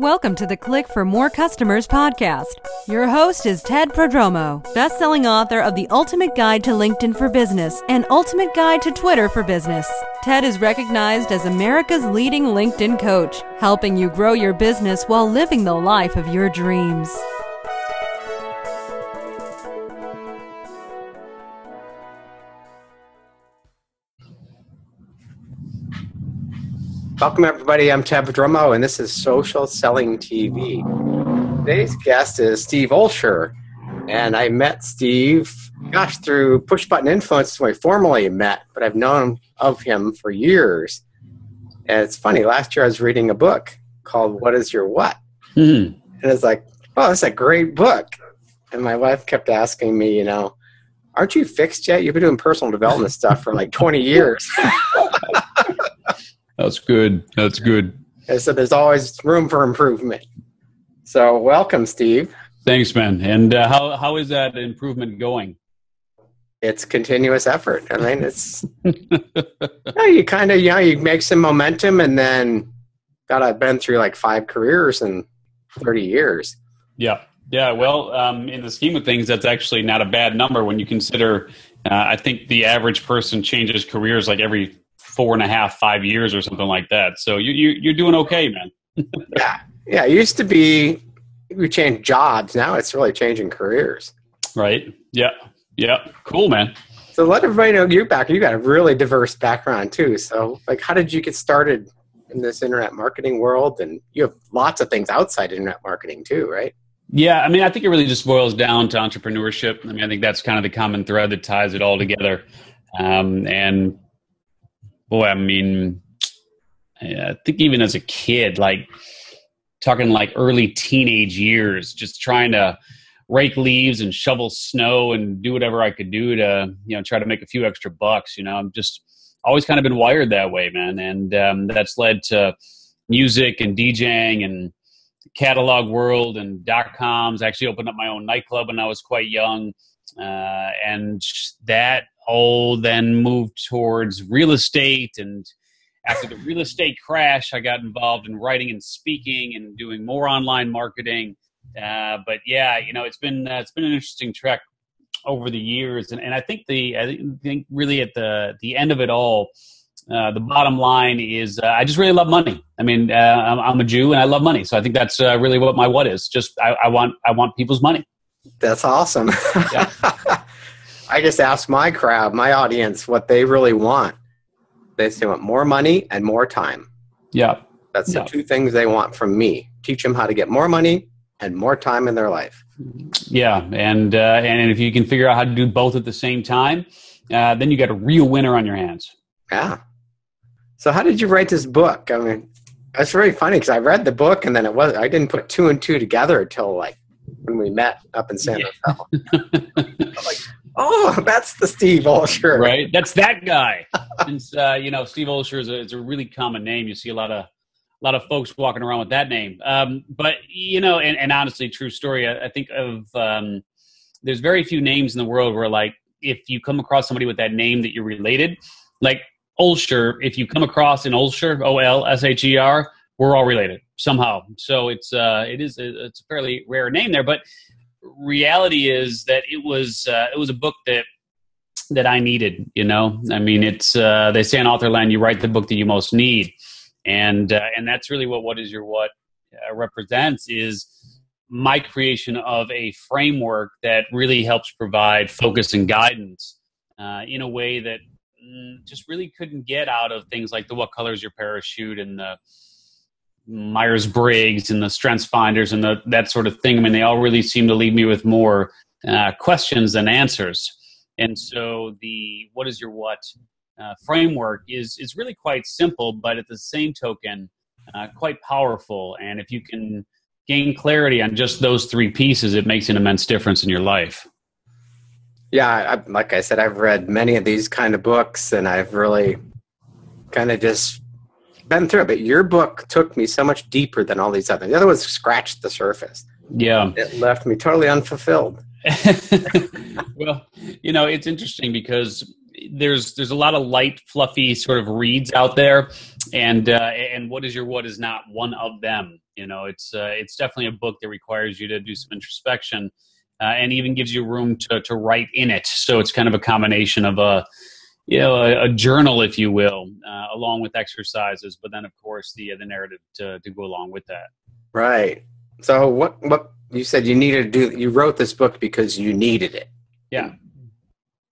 Welcome to the Click for More Customers podcast. Your host is Ted Prodromou, best-selling author of The Ultimate Guide to LinkedIn for Business and Ultimate Guide to Twitter for Business. Ted is recognized as America's leading LinkedIn coach, helping you grow your business while living the life of your dreams. Welcome, everybody. I'm Ted Prodromou, and this is Social Selling TV. Today's guest is Steve Olsher, and I met Steve, gosh, through Push Button Influence when we formally met, but I've known of him for years. And it's funny, last year I was reading a book called What is Your What? Mm-hmm. And it's like, oh, that's a great book. And my wife kept asking me, you know, aren't you fixed yet? You've been doing personal development stuff for like 20 years. That's good. That's good. And so there's always room for improvement. So welcome, Steve. Thanks, man. And uh, how how is that improvement going? It's continuous effort. I mean, it's you, know, you kind of you know you make some momentum, and then God, I've been through like five careers in thirty years. Yeah, yeah. Well, um, in the scheme of things, that's actually not a bad number when you consider. Uh, I think the average person changes careers like every four and a half, five years or something like that. So you, you you're doing okay, man. yeah, yeah. It used to be we changed jobs. Now it's really changing careers. Right. Yeah. Yeah. Cool, man. So let everybody know your back. You got a really diverse background too. So like, how did you get started in this internet marketing world? And you have lots of things outside internet marketing too, right? Yeah, I mean, I think it really just boils down to entrepreneurship. I mean, I think that's kind of the common thread that ties it all together. Um, and boy, I mean, I think even as a kid, like talking like early teenage years, just trying to rake leaves and shovel snow and do whatever I could do to, you know, try to make a few extra bucks. You know, I'm just always kind of been wired that way, man. And um, that's led to music and DJing and catalog world and dot coms. I actually opened up my own nightclub when I was quite young. Uh, and that all then moved towards real estate and after the real estate crash i got involved in writing and speaking and doing more online marketing uh, but yeah you know it's been uh, it's been an interesting trek over the years and, and i think the i think really at the the end of it all uh, the bottom line is uh, I just really love money. I mean, uh, I'm, I'm, a Jew and I love money, so I think that's uh, really what my what is. Just I, I, want I want people's money. That's awesome. Yeah. I just ask my crowd, my audience, what they really want. They say want more money and more time. Yeah. That's yeah. the two things they want from me. Teach them how to get more money and more time in their life. Yeah, and uh, and if you can figure out how to do both at the same time, uh, then you got a real winner on your hands. Yeah. So how did you write this book? I mean, that's really funny because I read the book and then it was I didn't put two and two together until like when we met up in San Rafael. like, oh, that's the Steve Olsher. Right. That's that guy. Since, uh, you know, Steve Olsher is a, is a really common name. You see a lot of, a lot of folks walking around with that name. Um, but, you know, and, and honestly, true story, I, I think of, um, there's very few names in the world where like, if you come across somebody with that name that you're related, like Olsher, if you come across an Olsher, O L S H E R, we're all related somehow. So it's uh, it is it's a fairly rare name there, but reality is that it was uh, it was a book that that I needed. You know, I mean, it's uh, they say in authorland, you write the book that you most need, and uh, and that's really what what is your what uh, represents is my creation of a framework that really helps provide focus and guidance uh, in a way that mm, just really couldn't get out of things like the what color is your parachute and the Myers Briggs and the Strengths Finders and the, that sort of thing. I mean, they all really seem to leave me with more uh, questions than answers. And so the what is your what uh, framework is is really quite simple, but at the same token, uh, quite powerful. And if you can gain clarity on just those three pieces, it makes an immense difference in your life. Yeah, I, like I said, I've read many of these kind of books, and I've really kind of just been through it, but your book took me so much deeper than all these others. The other ones scratched the surface. Yeah. It left me totally unfulfilled. well, you know, it's interesting because there's there's a lot of light, fluffy sort of reads out there, and uh, and what is your what is not one of them. You know, it's uh, it's definitely a book that requires you to do some introspection, uh, and even gives you room to to write in it. So it's kind of a combination of a you know a, a journal, if you will, uh, along with exercises, but then of course the the narrative to to go along with that. Right. So what what you said you needed to do? You wrote this book because you needed it. Yeah.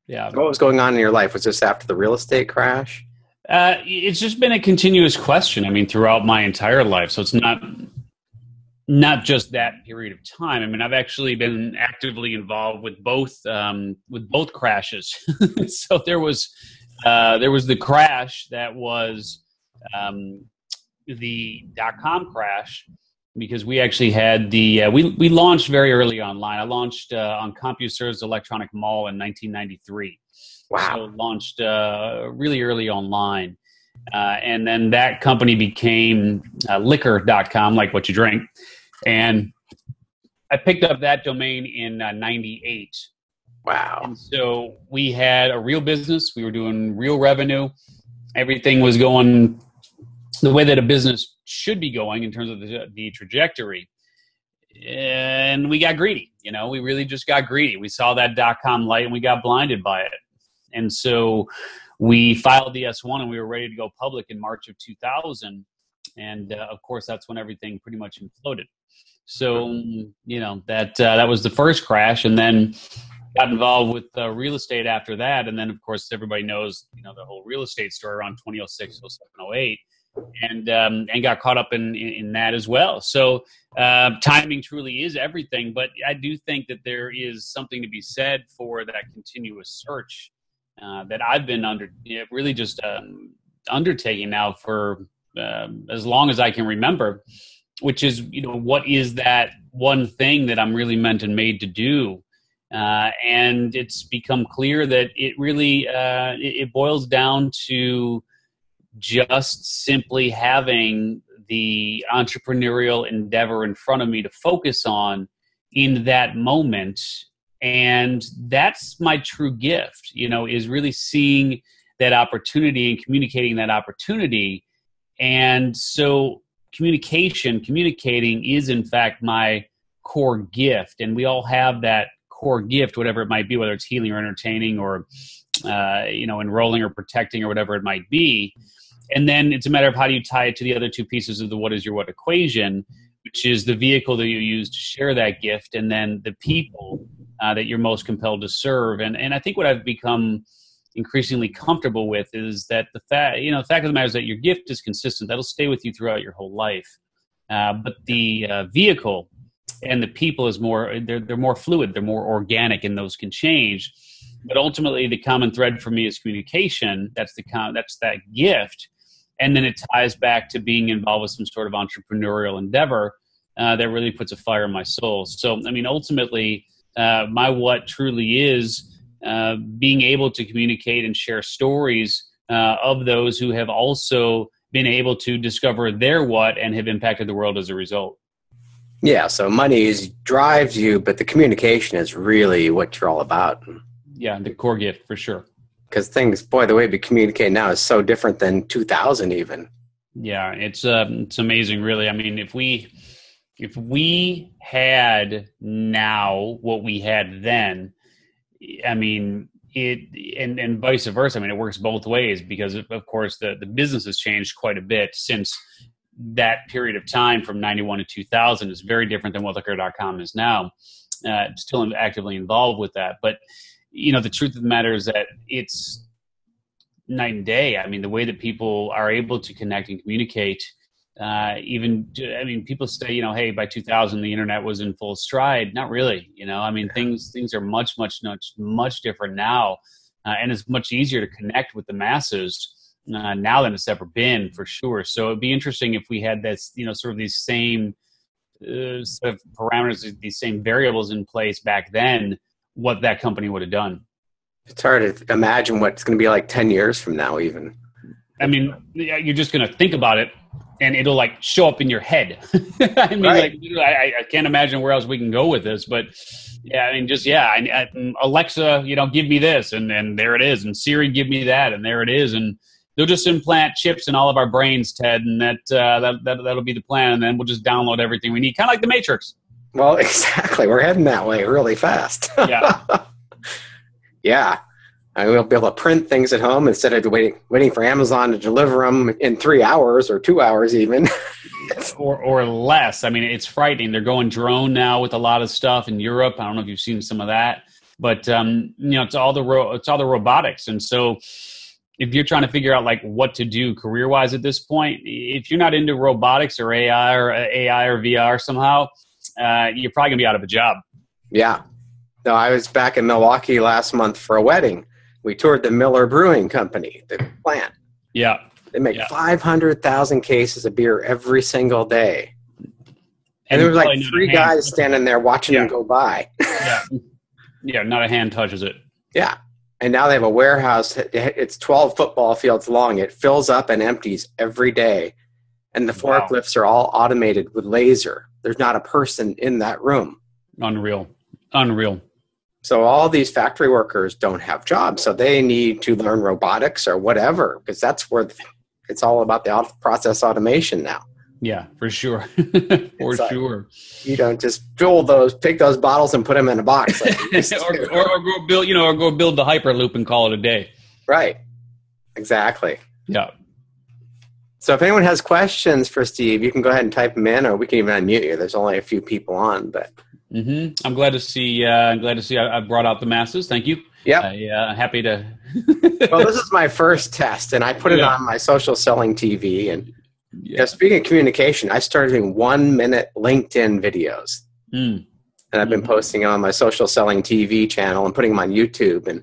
Yeah. What was going on in your life? Was this after the real estate crash? Uh, it's just been a continuous question. I mean, throughout my entire life. So it's not not just that period of time. I mean, I've actually been actively involved with both um, with both crashes. so there was uh, there was the crash that was um, the dot com crash because we actually had the uh, we we launched very early online. I launched uh, on CompuServe's Electronic Mall in 1993. Wow! So launched uh, really early online, uh, and then that company became uh, Liquor.com, like what you drink, and I picked up that domain in '98. Uh, wow! And so we had a real business. We were doing real revenue. Everything was going the way that a business should be going in terms of the, the trajectory. And we got greedy. You know, we really just got greedy. We saw that dot com light and we got blinded by it. And so we filed the S1 and we were ready to go public in March of 2000. And uh, of course, that's when everything pretty much imploded. So, you know, that, uh, that was the first crash. And then got involved with uh, real estate after that. And then, of course, everybody knows, you know, the whole real estate story around 2006, 07, 08 and um, and got caught up in, in, in that as well. So uh, timing truly is everything. But I do think that there is something to be said for that continuous search uh, that I've been under you know, really just um, undertaking now for um, as long as I can remember. Which is, you know, what is that one thing that I'm really meant and made to do? Uh, and it's become clear that it really uh, it, it boils down to just simply having the entrepreneurial endeavor in front of me to focus on in that moment and that's my true gift you know is really seeing that opportunity and communicating that opportunity and so communication communicating is in fact my core gift. And we all have that core gift whatever it might be whether it's healing or entertaining or uh, you know enrolling or protecting or whatever it might be. And then it's a matter of how do you tie it to the other two pieces of the what is your what equation which is the vehicle that you use to share that gift and then the people uh, that you're most compelled to serve. And and i think what i've become increasingly comfortable with is that the fact you know the fact of the matter is that your gift is consistent. That'll stay with you throughout your whole life. Uh, but the uh, vehicle and the people is more they're, they're more fluid. They're more organic and those can change. But ultimately the common thread for me is communication. That's the com- that's that gift. And then it ties back to being involved with some sort of entrepreneurial endeavor uh, that really puts a fire in my soul. So, I mean, ultimately, uh, my what truly is uh, being able to communicate and share stories uh, of those who have also been able to discover their what and have impacted the world as a result. Yeah, so money is drives you, but the communication is really what you're all about. Yeah, the core gift for sure because things, boy, the way we communicate now is so different than 2000 even. Yeah, it's um, it's amazing, really. I mean, if we if we had now what we had then, I mean, it and and vice versa. I mean, it works both ways because of course the the business has changed quite a bit since that period of time from 91 to 2000 is very different than what liquor.com is now. Uh, still actively involved with that, but you know the truth of the matter is that it's night and day i mean the way that people are able to connect and communicate uh, even i mean people say you know hey by 2000 the internet was in full stride not really you know i mean things things are much much much much different now uh, and it's much easier to connect with the masses uh, now than it's ever been for sure so it'd be interesting if we had this you know sort of these same uh, sort of parameters these same variables in place back then what that company would have done. It's hard to imagine what it's going to be like 10 years from now, even. I mean, you're just going to think about it and it'll like show up in your head. I mean, right. like, I, I, can't imagine where else we can go with this, but yeah, I mean, just, yeah, I, I, Alexa, you know, give me this and, and there it is. And Siri, give me that. And there it is. And, they'll just implant chips in all of our brains, Ted, and that, uh, that, that that'll be the plan, and then we'll just download everything we need, kind of like the Matrix. Well, exactly. We're heading that way really fast. Yeah. yeah. I will be able to print things at home instead of waiting waiting for Amazon to deliver them in three hours or two hours even. or or less. I mean, it's frightening. They're going drone now with a lot of stuff in Europe. I don't know if you've seen some of that, but um, you know, it's all the ro- it's all the robotics, and so if you're trying to figure out like what to do career wise at this point, if you're not into robotics or AI or AI or VR somehow, uh, you're probably gonna be out of a job. Yeah. No, I was back in Milwaukee last month for a wedding. We toured the Miller Brewing Company, the plant. Yeah. They make Yeah. 500,000 cases of beer every single day. And, And there was like three guys standing there watching Yeah. them go by. Yeah. yeah, not a hand touches it. yeah. And now they have a warehouse. It's 12 football fields long. It fills up and empties every day. And the Wow. forklifts are all automated with laser. There's not a person in that room. Unreal. Unreal. So all these factory workers don't have jobs. So they need to learn robotics or whatever, because that's where it's all about the process automation now. Yeah, for sure. for like- sure. You don't just fill those, pick those bottles and put them in a box. Like or, or, or go build, you know, or go build the hyperloop and call it a day. right. Exactly. Yeah. So if anyone has questions for Steve, you can go ahead and type them in, or we can even unmute you. There's only a few people on, but hmm I'm glad to see. Uh, I'm glad to see. I, I brought out the masses. Thank you. Yeah. I, uh, happy to. well, this is my first test, and I put it Yeah. on my social selling TV. And yeah. speaking of communication, I started doing one minute LinkedIn videos, Mm. and I've been Mhm. posting on my social selling TV channel and putting them on YouTube. And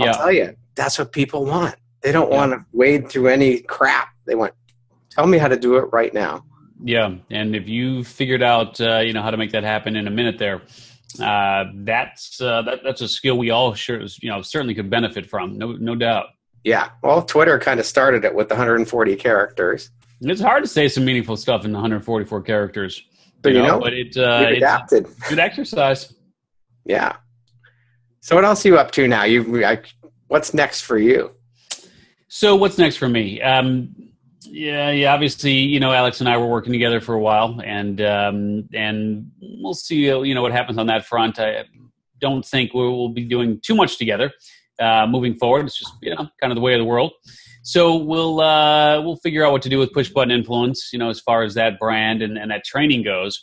I'll Yeah. tell you, that's what people want. They don't Yeah. want to wade through any crap. They want, tell me how to do it right now. Yeah. And if you figured out, uh, you know, how to make that happen in a minute, there, uh, that's uh, that, that's a skill we all sure, you know, certainly could benefit from. No, no doubt. Yeah. Well, Twitter kind of started it with 140 characters. It's hard to say some meaningful stuff in 144 characters. But you know, but it, uh, adapted. good exercise. Yeah. So what else are you up to now? You, I, what's next for you? So what's next for me? Um, yeah, yeah. Obviously, you know, Alex and I were working together for a while, and um, and we'll see. uh, You know what happens on that front. I don't think we will be doing too much together uh, moving forward. It's just you know kind of the way of the world. So we'll uh, we'll figure out what to do with push button influence. You know, as far as that brand and, and that training goes.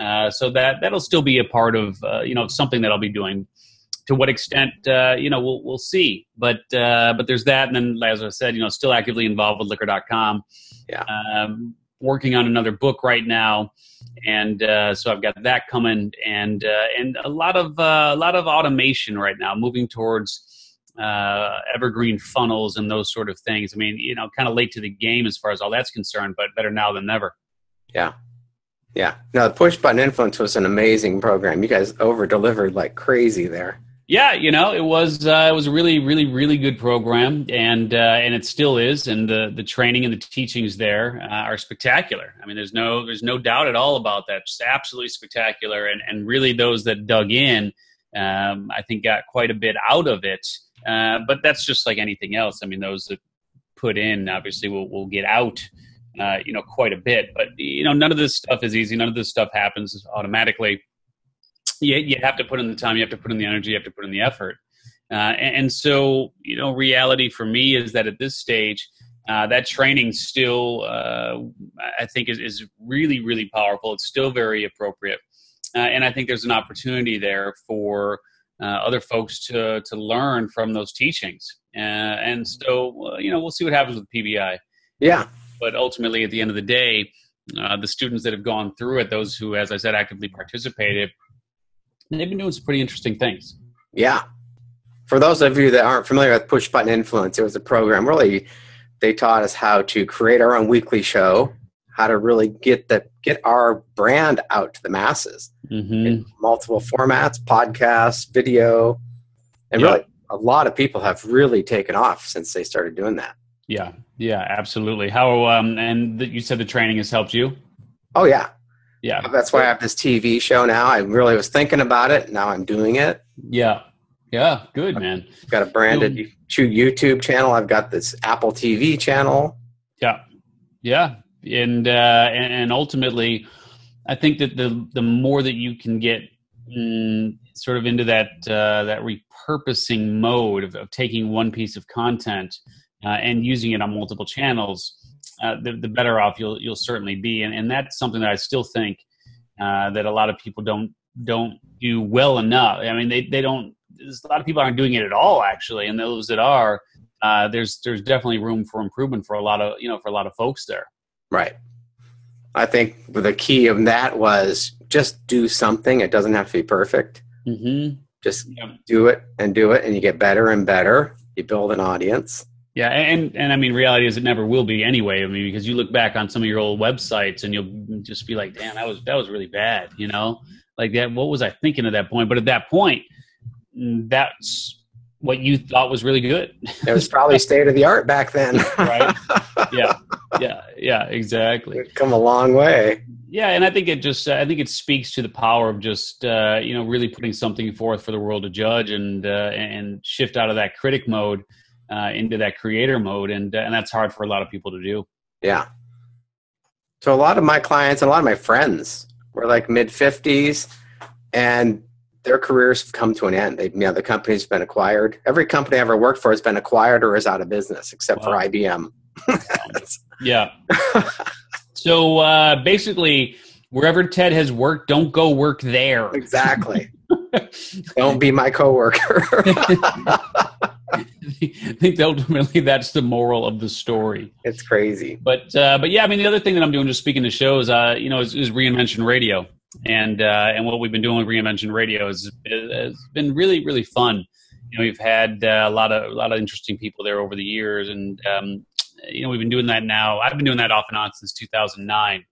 Uh, so that that'll still be a part of uh, you know something that I'll be doing to what extent uh, you know we'll we'll see but uh, but there's that and then as i said you know still actively involved with liquor.com Yeah. um, working on another book right now and uh, so i've got that coming and uh, and a lot of uh, a lot of automation right now moving towards uh, evergreen funnels and those sort of things i mean you know kind of late to the game as far as all that's concerned but better now than never Yeah. Yeah. No, the push button influence was an amazing program. You guys over delivered like crazy there. Yeah, you know, it was uh, it was a really, really, really good program, and uh, and it still is, and the the training and the teachings there uh, are spectacular. I mean, there's no there's no doubt at all about that. Just absolutely spectacular, and and really those that dug in, um, I think, got quite a bit out of it. Uh, but that's just like anything else. I mean, those that put in obviously will will get out. Uh, you know, quite a bit, but you know, none of this stuff is easy. None of this stuff happens automatically you, you have to put in the time, you have to put in the energy, you have to put in the effort. Uh, and, and so, you know, reality for me is that at this stage, uh, that training still, uh, I think, is, is really, really powerful. It's still very appropriate. Uh, and I think there's an opportunity there for uh, other folks to, to learn from those teachings. Uh, and so, you know, we'll see what happens with PBI. Yeah. But ultimately, at the end of the day, uh, the students that have gone through it, those who, as I said, actively participated, they've been doing some pretty interesting things. Yeah. For those of you that aren't familiar with Push Button Influence, it was a program really they taught us how to create our own weekly show, how to really get the get our brand out to the masses Mm-hmm. in multiple formats, podcasts, video. And Yeah. really a lot of people have really taken off since they started doing that. Yeah, yeah, absolutely. How um, and the, you said the training has helped you. Oh yeah. Yeah, That's why I have this TV show now. I really was thinking about it. Now I'm doing it. yeah, Yeah, good man. I've got a branded YouTube channel. I've got this Apple TV channel. Yeah, yeah, and uh, and ultimately, I think that the the more that you can get mm, sort of into that uh, that repurposing mode of, of, taking one piece of content uh, and using it on multiple channels, uh, the, the better off you'll you'll certainly be. And, and that's something that I still think uh, that a lot of people don't don't do well enough. I mean, they they don't. There's a lot of people aren't doing it at all, actually, and those that are, uh, there's there's definitely room for improvement for a lot of you know for a lot of folks there. Right. I think the key of that was just do something. It doesn't have to be perfect. Mm-hmm. Just yeah. do it and do it, and you get better and better. You build an audience. Yeah, and and I mean, reality is it never will be anyway. I mean, because you look back on some of your old websites and you'll just be like, "Damn, that was that was really bad," you know, like that. What was I thinking at that point? But at that point, that's what you thought was really good. It was probably state of the art back then, right? Yeah, yeah, yeah, exactly. It's come a long way. Yeah, and I think it just I think it speaks to the power of just uh, you know really putting something forth for the world to judge and uh, and shift out of that critic mode uh, into that creator mode, and and that's hard for a lot of people to do. Yeah. So a lot of my clients and a lot of my friends were like mid fifties, and their careers have come to an end. They, you know, the company's been acquired. Every company I ever worked for has been acquired or is out of business, except wow. for IBM. yeah. so uh, basically, wherever Ted has worked, don't go work there. Exactly. Don't be my coworker. I think ultimately that's the moral of the story. It's crazy, but uh, but yeah, I mean the other thing that I'm doing, just speaking to shows, uh, you know, is, is reinvention radio, and uh, and what we've been doing with reinvention radio is has been really really fun. You know, we've had uh, a lot of a lot of interesting people there over the years, and um, you know, we've been doing that now. I've been doing that off and on since 2009,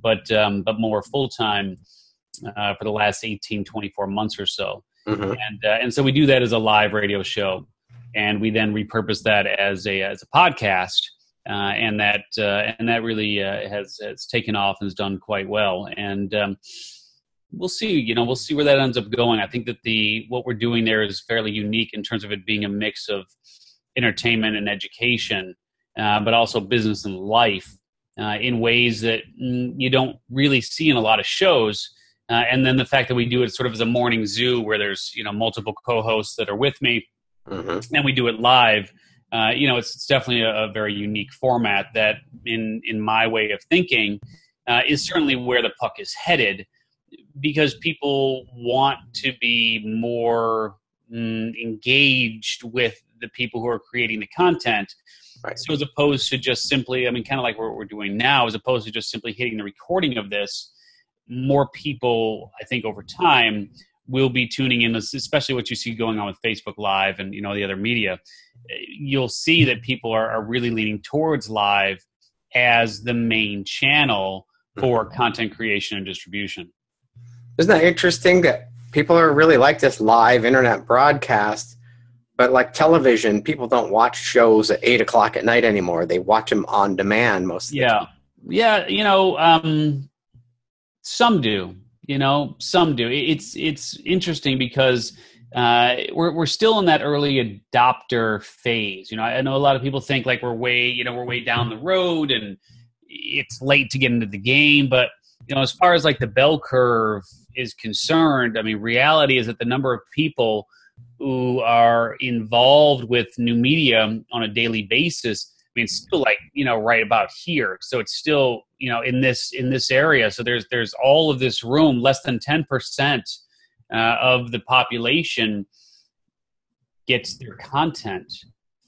but um, but more full time uh, for the last 18, 24 months or so. Mm-hmm. And uh, and so we do that as a live radio show and we then repurpose that as a as a podcast. Uh, and that uh, and that really uh, has has taken off and has done quite well. And um, we'll see. You know, we'll see where that ends up going. I think that the what we're doing there is fairly unique in terms of it being a mix of entertainment and education, uh, but also business and life uh, in ways that mm, you don't really see in a lot of shows. Uh, and then the fact that we do it sort of as a morning zoo where there's you know multiple co-hosts that are with me mm-hmm. and we do it live. Uh, you know, it's, it's definitely a, a, very unique format that, in in my way of thinking, uh, is certainly where the puck is headed, because people want to be more mm, engaged with the people who are creating the content. Right. So as opposed to just simply, I mean, kind of like what we're doing now, as opposed to just simply hitting the recording of this, more people, I think, over time will be tuning in, especially what you see going on with Facebook Live and you know the other media. You'll see that people are, are really leaning towards live as the main channel for mm-hmm. content creation and distribution. Isn't that interesting that people are really like this live internet broadcast, but like television, people don't watch shows at eight o'clock at night anymore. They watch them on demand most. yeah, yeah. You know, um, some do you know some do it's it's interesting because uh, we're we're still in that early adopter phase. You know, I know a lot of people think like we're way you know we're way down the road and it's late to get into the game. But you know, as far as like the bell curve is concerned, I mean, reality is that the number of people who are involved with new media on a daily basis I mean, it's still like you know right about here. So it's still you know in this in this area. So there's there's all of this room. Less than ten percent uh, of the population gets their content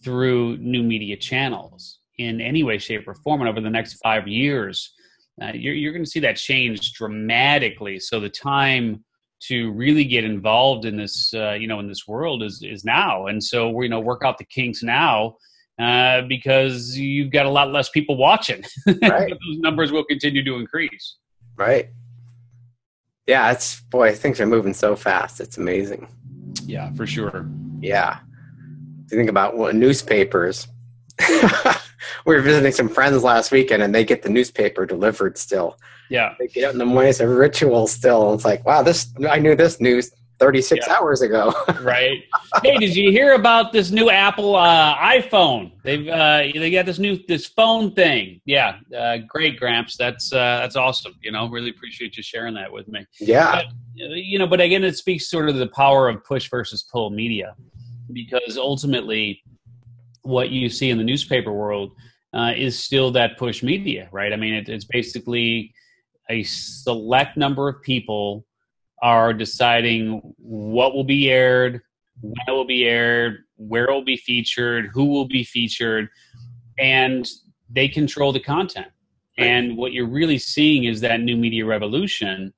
through new media channels in any way, shape, or form. And over the next five years, uh, you're, you're going to see that change dramatically. So the time to really get involved in this, uh, you know, in this world is is now. And so we you know work out the kinks now uh, because you've got a lot less people watching. Right. those numbers will continue to increase. Right. Yeah, it's boy, things are moving so fast. It's amazing. Yeah, for sure. Yeah. If you think about newspapers. we were visiting some friends last weekend, and they get the newspaper delivered still. Yeah, they get it in the morning. It's a ritual still. It's like, wow, this I knew this news 36 yeah. hours ago. right. Hey, did you hear about this new Apple uh, iPhone? They've uh, they got this new this phone thing. Yeah, uh, great, Gramps. That's uh, that's awesome. You know, really appreciate you sharing that with me. Yeah. But, you know, but again, it speaks sort of the power of push versus pull media, because ultimately, what you see in the newspaper world uh, is still that push media, right? I mean, it, it's basically a select number of people are deciding what will be aired, when it will be aired, where it will be featured, who will be featured, and they control the content. Right. And what you're really seeing is that new media revolution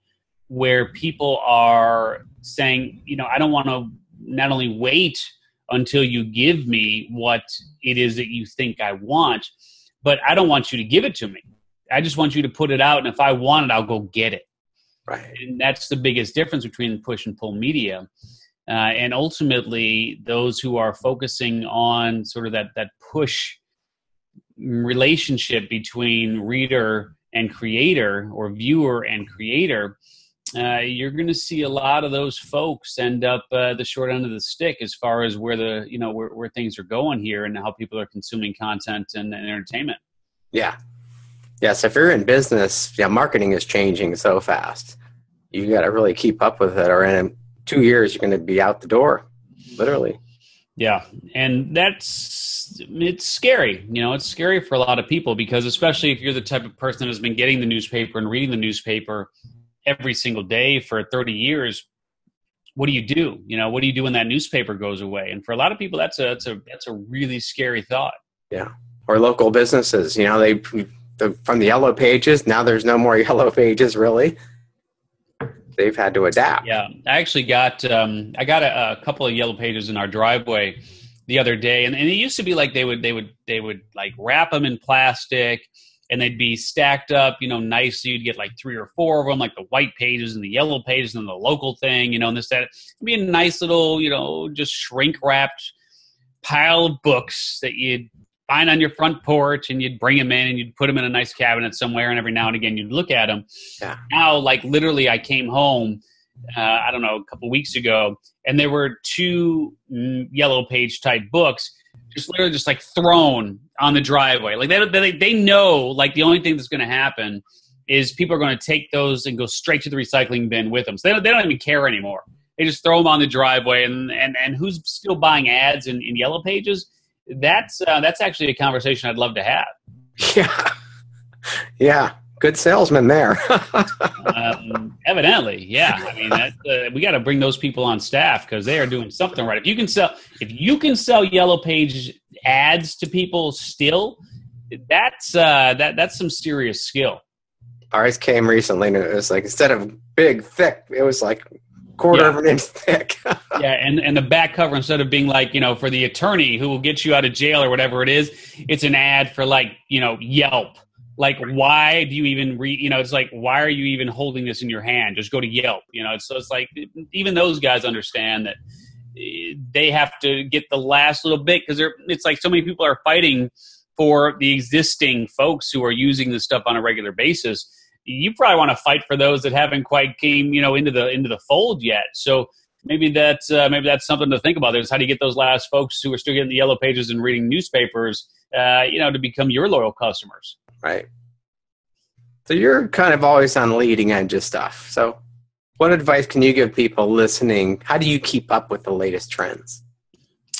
where people are saying, you know, I don't want to not only wait until you give me what it is that you think I want, but I don't want you to give it to me. I just want you to put it out, and if I want it, I'll go get it. Right. And that's the biggest difference between push and pull media. Uh, and ultimately, those who are focusing on sort of that that push relationship between reader and creator, or viewer and creator, uh, you're going to see a lot of those folks end up uh, the short end of the stick as far as where the you know where, where things are going here and how people are consuming content and, and entertainment. Yeah, Yes, if you're in business, yeah, marketing is changing so fast. You got to really keep up with it, or in two years, you're going to be out the door, literally. Yeah, and that's it's scary. You know, it's scary for a lot of people because, especially if you're the type of person that has been getting the newspaper and reading the newspaper every single day for 30 years. What do you do? You know, what do you do when that newspaper goes away? And for a lot of people, that's a that's a that's a really scary thought. Yeah, or local businesses. You know, they the, from the yellow pages. Now there's no more yellow pages really. They've had to adapt. Yeah, I actually got um, I got a, a, couple of yellow pages in our driveway the other day, and, and it used to be like they would they would they would like wrap them in plastic and they'd be stacked up, you know, nicely. You'd get like three or four of them, like the white pages and the yellow pages and the local thing, you know, and this that. It'd be a nice little, you know, just shrink wrapped pile of books that you'd find on your front porch and you'd bring them in and you'd put them in a nice cabinet somewhere and every now and again you'd look at them yeah. now like literally i came home uh, i don't know a couple weeks ago and there were two yellow page type books just literally just like thrown on the driveway. Like they, they, they know like the only thing that's going to happen is people are going to take those and go straight to the recycling bin with them so they don't, they don't even care anymore. They just throw them on the driveway and and, and who's still buying ads in, in yellow pages that's uh, that's actually a conversation I'd love to have. Yeah, yeah, good salesman there. um, evidently, yeah. I mean, that, uh, we got to bring those people on staff because they are doing something right. If you can sell, if you can sell yellow page ads to people still, that's uh, that that's some serious skill. Ours came recently, and it was like instead of big, thick, it was like quarter yeah. of an inch thick. yeah, and and the back cover instead of being like you know for the attorney who will get you out of jail or whatever it is, it's an ad for like you know Yelp. Like, why do you even read? You know, it's like, why are you even holding this in your hand? Just go to Yelp. You know, so it's like even those guys understand that eh, they have to get the last little bit because they're. It's like so many people are fighting for the existing folks who are using this stuff on a regular basis you probably want to fight for those that haven't quite came you know into the into the fold yet. So maybe that's uh, maybe that's something to think about is how do you get those last folks who are still getting the yellow pages and reading newspapers uh, you know to become your loyal customers. Right. So you're kind of always on leading edge of stuff. So what advice can you give people listening? How do you keep up with the latest trends?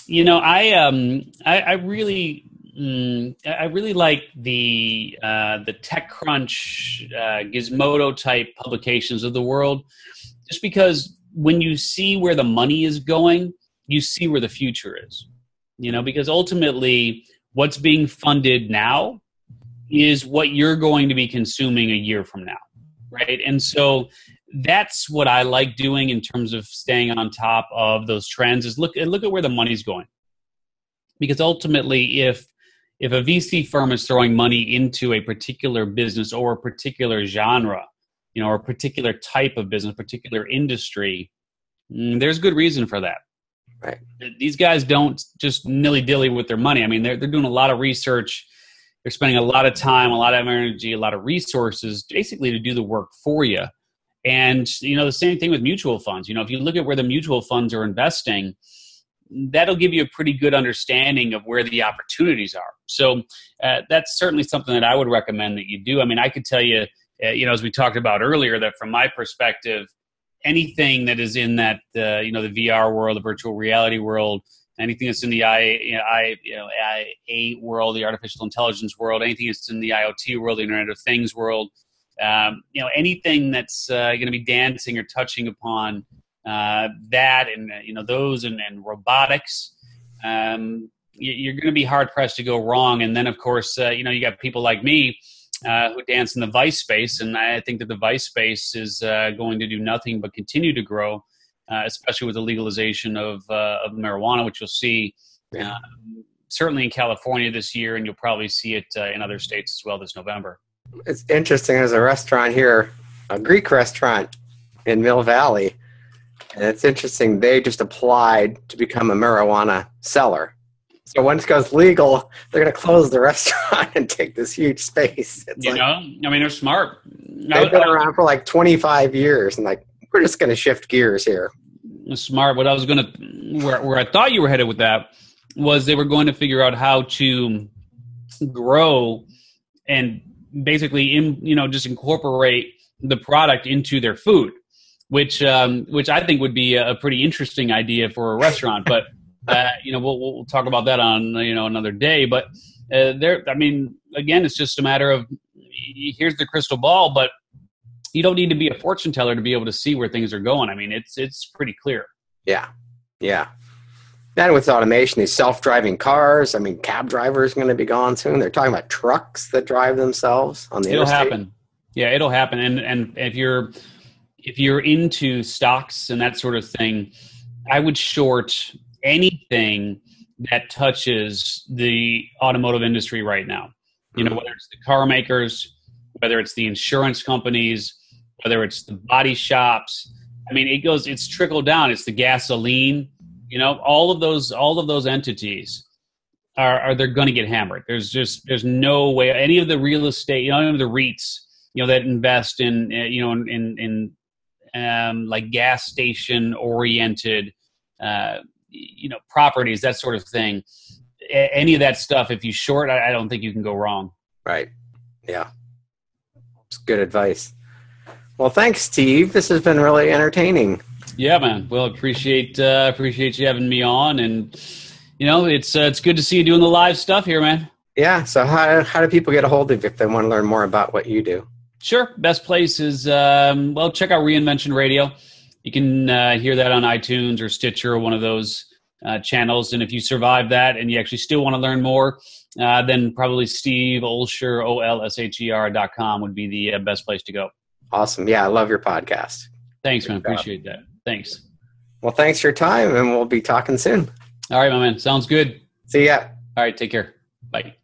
You know i um i, I really Mm, I really like the uh, the TechCrunch, uh, Gizmodo type publications of the world, just because when you see where the money is going, you see where the future is. You know, because ultimately, what's being funded now is what you're going to be consuming a year from now, right? And so that's what I like doing in terms of staying on top of those trends. Is look look at where the money's going, because ultimately, if if a VC firm is throwing money into a particular business or a particular genre, you know, or a particular type of business, particular industry, mm, there's good reason for that. Right. These guys don't just nilly dilly with their money. I mean, they're they're doing a lot of research. They're spending a lot of time, a lot of energy, a lot of resources, basically to do the work for you. And you know, the same thing with mutual funds. You know, if you look at where the mutual funds are investing, that'll give you a pretty good understanding of where the opportunities are. So uh, that's certainly something that I would recommend that you do. I mean, I could tell you, uh, you know, as we talked about earlier, that from my perspective, anything that is in that, uh, you know, the VR world, the virtual reality world, anything that's in the I, you know, I, you know, I world, the artificial intelligence world, anything that's in the IoT world, the Internet of Things world, um, you know, anything that's uh, going to be dancing or touching upon uh, that and uh, you know those and, and robotics. Um, you're going to be hard pressed to go wrong. And then, of course, uh, you know you got people like me uh, who dance in the vice space, and I think that the vice space is uh, going to do nothing but continue to grow, uh, especially with the legalization of of marijuana, which you'll see. Yeah. Um, certainly in California this year, and you'll probably see it in other states as well this November. It's interesting. There's a restaurant here, a Greek restaurant in Mill Valley, and it's interesting, they just applied to become a marijuana seller. So once it goes legal, they're going to close the restaurant and take this huge space. It's you like, know, I mean, they're smart. They've been around for like 25 years, and like we're just going to shift gears here. Smart. What I was going to, where, where I thought you were headed with that, was they were going to figure out how to grow and basically, in, you know, just incorporate the product into their food which um, which I think would be a pretty interesting idea for a restaurant. But uh, you know, we'll, we'll talk about that on you know another day. But uh, there, I mean, again, it's just a matter of here's the crystal ball, but you don't need to be a fortune teller to be able to see where things are going. I mean, it's it's pretty clear. Yeah, yeah. And with automation, these self-driving cars. I mean, cab drivers are going to be gone soon. They're talking about trucks that drive themselves on the it'll interstate. happen. Yeah, it'll happen. And and if you're if you're into stocks and that sort of thing, I would short anything that touches the automotive industry right now. You know, mm-hmm. whether it's the car makers, whether it's the insurance companies, whether it's the body shops. I mean, it goes, it's trickled down. It's the gasoline, you know, all of those, all of those entities are, are they're going to get hammered. There's just, there's no way any of the real estate, you know, any of the REITs, you know, that invest in, you know, in, in um, like gas station oriented, uh, you know, properties, that sort of thing. A- any of that stuff, if you short, I, I don't think you can go wrong. Right. Yeah. It's good advice. Well, thanks, Steve. This has been really entertaining. Yeah, man. Well, appreciate uh, appreciate you having me on, and you know, it's uh, it's good to see you doing the live stuff here, man. Yeah. So how how do people get a hold of you if they want to learn more about what you do? Sure. Best place is, um, well, check out Reinvention Radio. You can uh, hear that on iTunes or Stitcher or one of those uh, channels. And if you survive that and you actually still want to learn more, uh, then probably Steve Olsher, O L S H E R dot com would be the uh, best place to go. Awesome. Yeah, I love your podcast. Thanks, Good man. Job. Appreciate that. Thanks. Well, thanks for your time, and we'll be talking soon. All right, my man. Sounds good. See ya. All right. Take care. Bye.